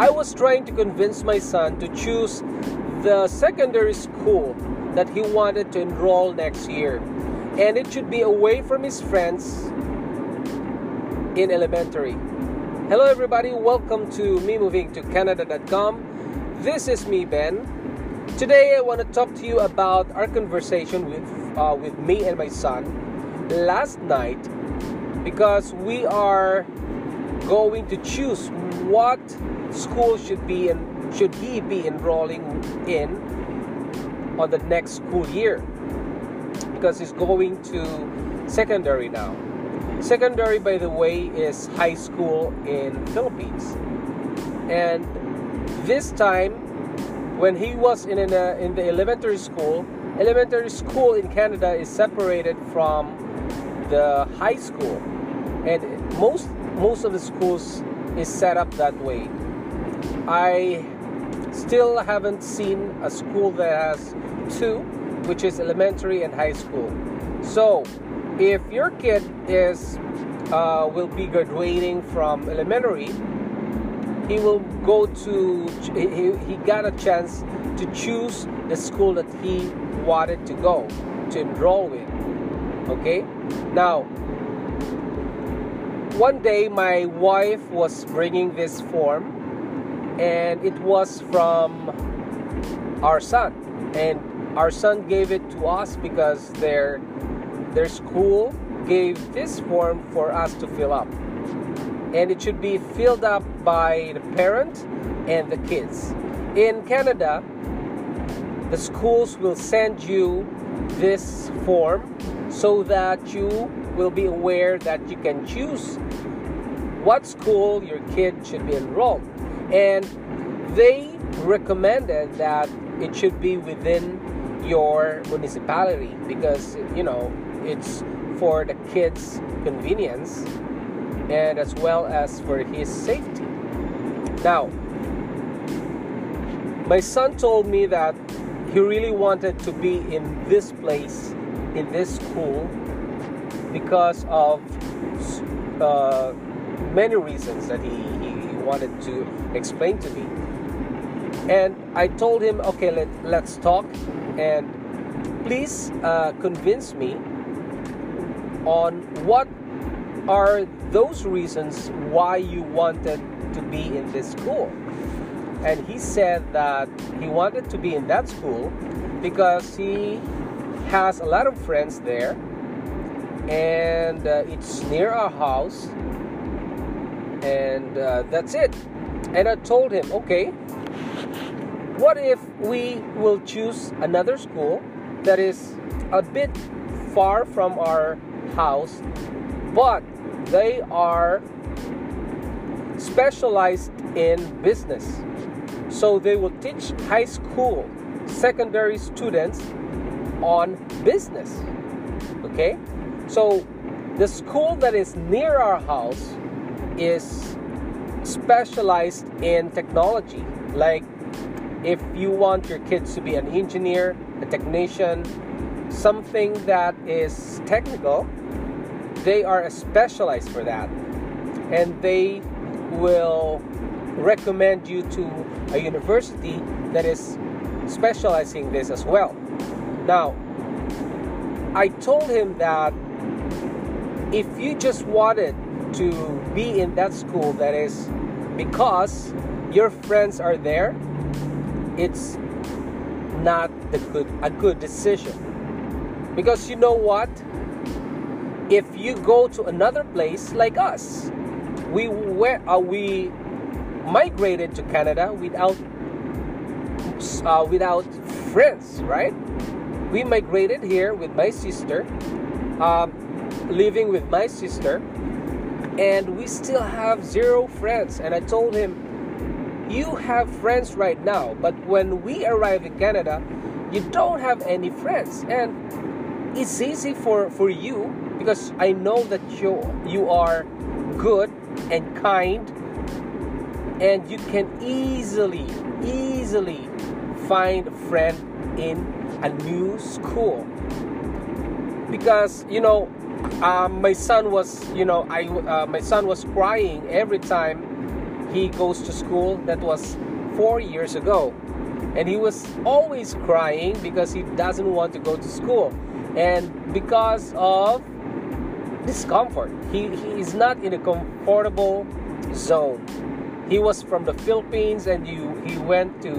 I was trying to convince my son to choose the secondary school that he wanted to enroll next year. And it should be away from his friends in elementary. Hello, everybody. Welcome to me moving to Canada.com. This is me, Ben. Today, I want to talk to you about our conversation with uh, with me and my son last night because we are going to choose what school should be and should he be enrolling in on the next school year. Because he's going to secondary now. Secondary by the way is high school in philippines. And this time when he was in an, uh, in the elementary school elementary school in canada is separated from the high school. And most most of the schools is set up that way i still haven't seen a school that has two which is elementary and high school so if your kid is uh, will be graduating from elementary he will go to he, he got a chance to choose the school that he wanted to go to enroll in. okay now one day my wife was bringing this form and it was from our son. And our son gave it to us because their their school gave this form for us to fill up. And it should be filled up by the parent and the kids. In canada the schools will send you this form so that you will be aware that you can choose what school your kid should be enrolled. And they recommended that it should be within your municipality because you know it's for the kids convenience and as well as for his safety. Now my son told me that he really wanted to be in this place in this school because of uh, many reasons that he, he, wanted to explain to me. And i told him okay let, let's talk and please uh, convince me on what are those reasons why you wanted to be in this school. And he said that he wanted to be in that school because he has a lot of friends there and uh, it's near our house. And uh, that's it. And i told him okay what if we will choose another school that is a bit far from our house but they are specialized in business? So they will teach high school secondary students on business okay so the school that is near our house is specialized in technology. Like if you want your kids to be an engineer a technician something that is technical they are specialized for that. And they will recommend you to a university that is specializing this as well. Now i told him that if you just wanted to be in that school that is because your friends are there it's not the good a good decision. Because you know what? If you go to another place like us we were uh, we migrated to Canada without uh, without friends right? We migrated here with my sister. Um, living with my sister and we still have zero friends. And I told him you have friends right now but when we arrive in Canada you don't have any friends. And it's easy for for you because I know that you you are good and kind and you can easily easily find a friend in a new school. Because you know um, my son was you know I uh, my son was crying every time he goes to school. That was four years ago. And he was always crying because he doesn't want to go to school. And because of discomfort, he, he is not in a comfortable zone. He was from the Philippines and you, he went to,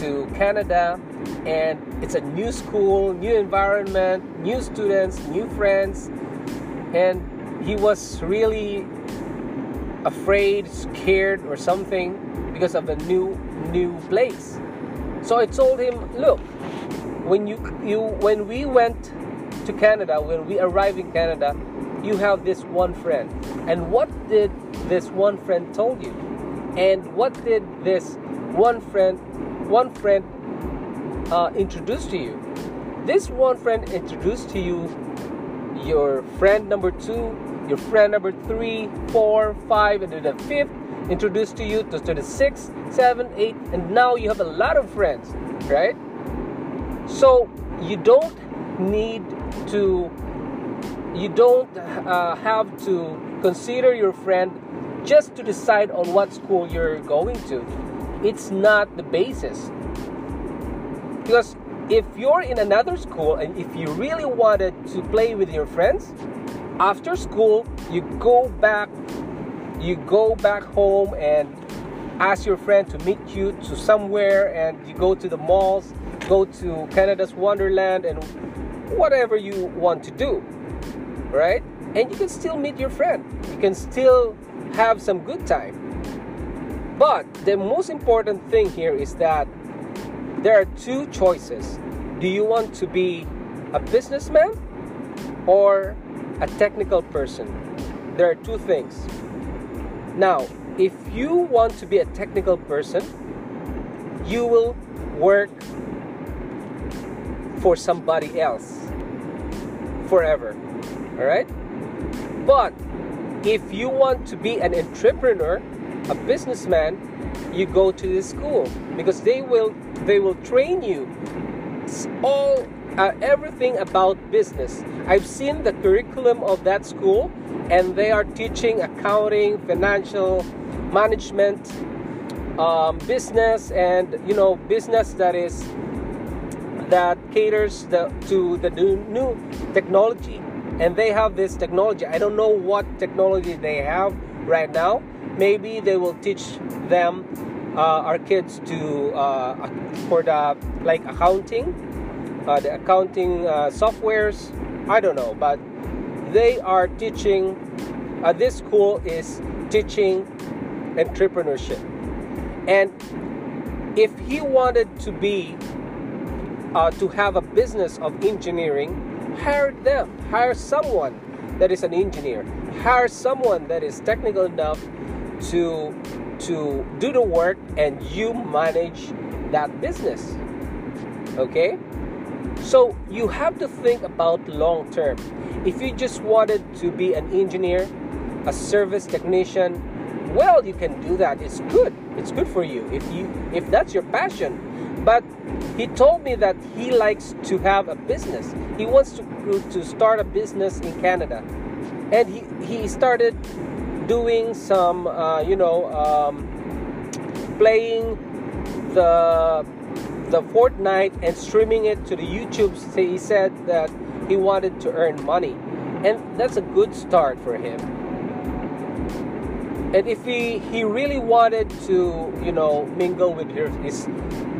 to Canada and it's a new school, new environment, new students, new friends. And he was really afraid, scared, or something because of a new new place. So I told him, look, when you you when we went to Canada, when we arrived in Canada, you have this one friend. And what did this one friend told you? And what did this one friend one friend uh, introduce to you? This one friend introduced to you your friend number two, your friend number three, four, five, and then the fifth introduced to you to, to the sixth, seven, eight, and now you have a lot of friends, right? So you don't need to, you don't uh, have to consider your friend just to decide on what school you're going to. It's not the basis. Because if you're in another school and if you really wanted to play with your friends, after school you go back you go back home and ask your friend to meet you to somewhere and you go to the malls go to canada's wonderland and whatever you want to do right? And you can still meet your friend. You can still have some good time. But the most important thing here is that there are two choices do you want to be a businessman or a technical person. There are two things. Now, if you want to be a technical person, you will work for somebody else forever. All right? But if you want to be an entrepreneur, a businessman, you go to the school because they will they will train you all uh, everything about business. I've seen the curriculum of that school, and they are teaching accounting, financial management, um, business, and you know, business that is that caters the, to the new, new technology. And they have this technology. I don't know what technology they have right now. Maybe they will teach them uh, our kids to uh, for the like accounting uh, the accounting uh, softwares. I don't know, but they are teaching. Uh, this school is teaching entrepreneurship, and if he wanted to be uh, to have a business of engineering, hire them. Hire someone that is an engineer. Hire someone that is technical enough to to do the work, and you manage that business. Okay so you have to think about long term. If you just wanted to be an engineer, a service technician, well, you can do that. It's good. It's good for you if you if that's your passion. But he told me that he likes to have a business. He wants to to start a business in Canada, and he he started doing some uh, you know um, playing the the Fortnite and streaming it to the YouTube. He said that he wanted to earn money, and that's a good start for him. And if he he really wanted to, you know, mingle with his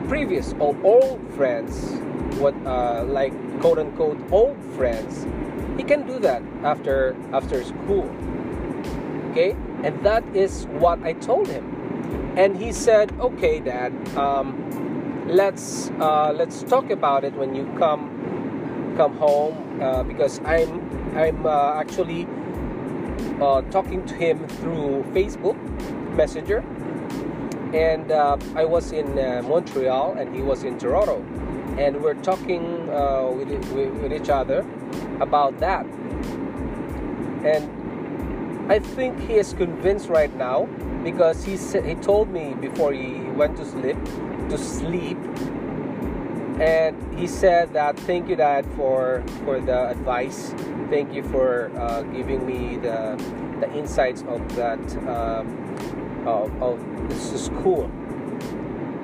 previous or old friends, what uh, like quote unquote old friends, he can do that after after school. Okay, and that is what I told him, and he said, "Okay, Dad." Um, let's uh, let's talk about it when you come come home uh, because I'm I'm uh, actually uh, talking to him through Facebook Messenger. And uh, I was in uh, Montreal and he was in Toronto. And we're talking with, with, with each other about that. And I think he is convinced right now because he said he told me before he went to sleep to sleep. And he said that thank you dad for for the advice. Thank you for uh, giving me the the insights of that um, of, of the school.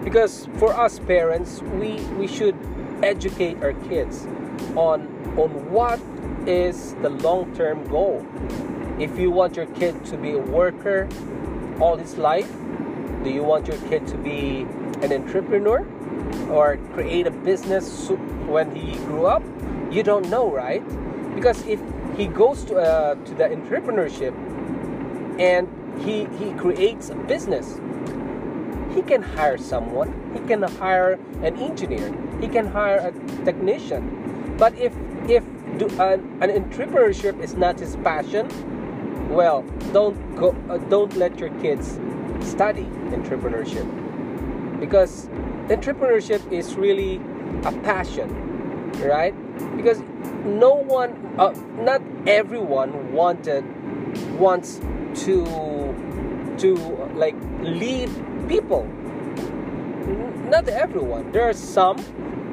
Because for us parents we we should educate our kids on on what is the long-term goal if you want your kid to be a worker all his life do you want your kid to be an entrepreneur or create a business when he grew up? You don't know right? Because if he goes to uh, to the entrepreneurship and he he creates a business he can hire someone he can hire an engineer he can hire a technician. But if if do, uh, an entrepreneurship is not his passion well don't go uh, don't let your kids study entrepreneurship. Because entrepreneurship is really a passion right? Because no one uh, not everyone wanted wants to to like lead people. Not everyone. There are some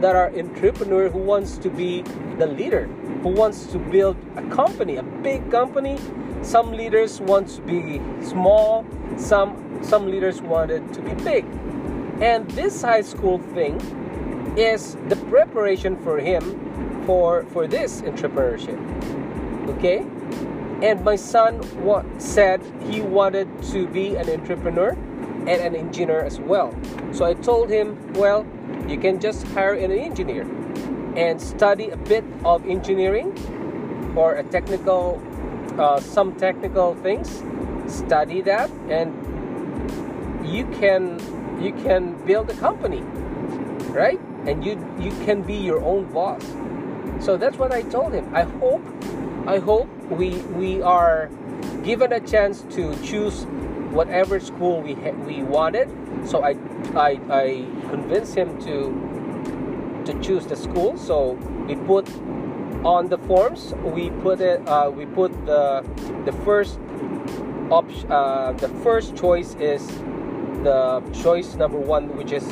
that are entrepreneur who wants to be the leader who wants to build a company a big company some leaders want to be small some some leaders wanted to be big. And this high school thing is the preparation for him for for this entrepreneurship okay? And my son wa- said he wanted to be an entrepreneur and an engineer as well. So i told him well you can just hire an engineer and study a bit of engineering or a technical uh, some technical things study that and you can you can build a company right? And you you can be your own boss. So that's what i told him. I hope i hope we we are given a chance to choose whatever school we ha- we wanted. So I, I i convinced him to to choose the school. So we put on the forms we put it uh, we put the the first option uh, the first choice is the choice number one which is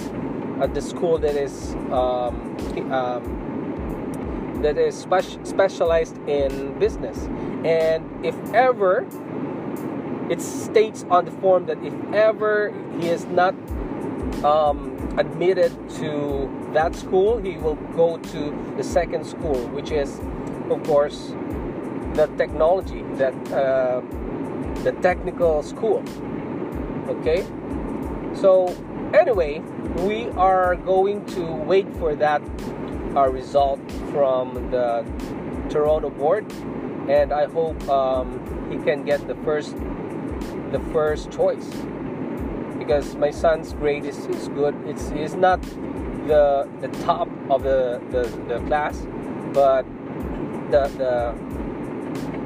at the school that is um, um, that is spe- specialized in business. And if ever it states on the form that if ever he is not um, admitted to that school, he will go to the second school, which is, of course, the technology, that uh, the technical school. Okay, so anyway, we are going to wait for that uh, result from the Toronto board, and I hope um, he can get the first the first choice because my son's grade is, is good. It's is not the the top of the, the, the class, but the the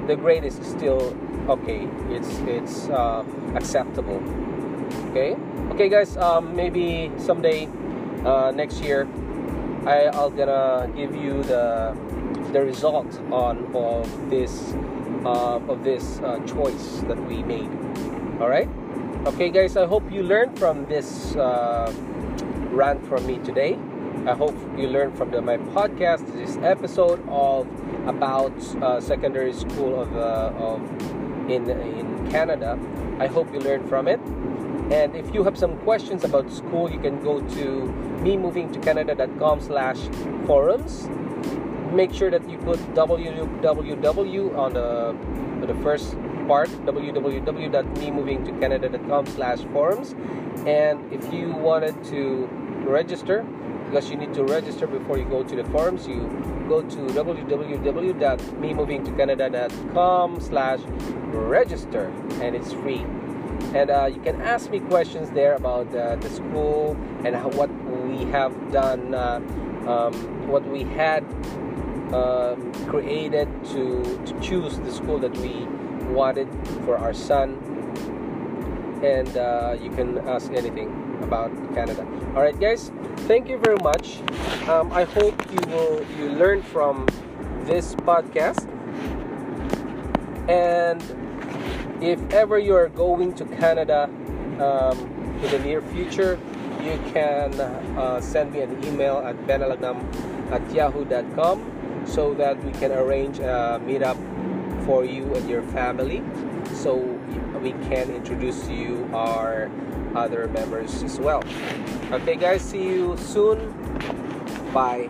the grade is still okay. It's it's uh, acceptable. Okay, okay, guys. Um, maybe someday uh, next year, I I'll gonna give you the the result on of this uh, of this uh, choice that we made. All right. Okay, guys. I hope you learned from this uh, rant from me today. I hope you learned from the, my podcast, this episode of about uh, secondary school of, uh, of in in Canada. I hope you learned from it. And if you have some questions about school, you can go to me moving to memovingtocanada.com slash forums. Make sure that you put www on the, on the first part, www.memovingtocanada.com slash forums. And if you wanted to register, because you need to register before you go to the forums, you go to www.memovingtocanada.com slash register and it's free and uh, you can ask me questions there about uh, the school and how, what we have done uh, um, what we had um, created to, to choose the school that we wanted for our son. And uh, you can ask anything about Canada. All right guys thank you very much. Um, I hope you will you learn from this podcast. And if ever you're going to Canada um, in the near future, you can uh, send me an email at benalagnam at yahoo.com so that we can arrange a meetup for you and your family. So we can introduce you our other members as well. Okay guys see you soon. Bye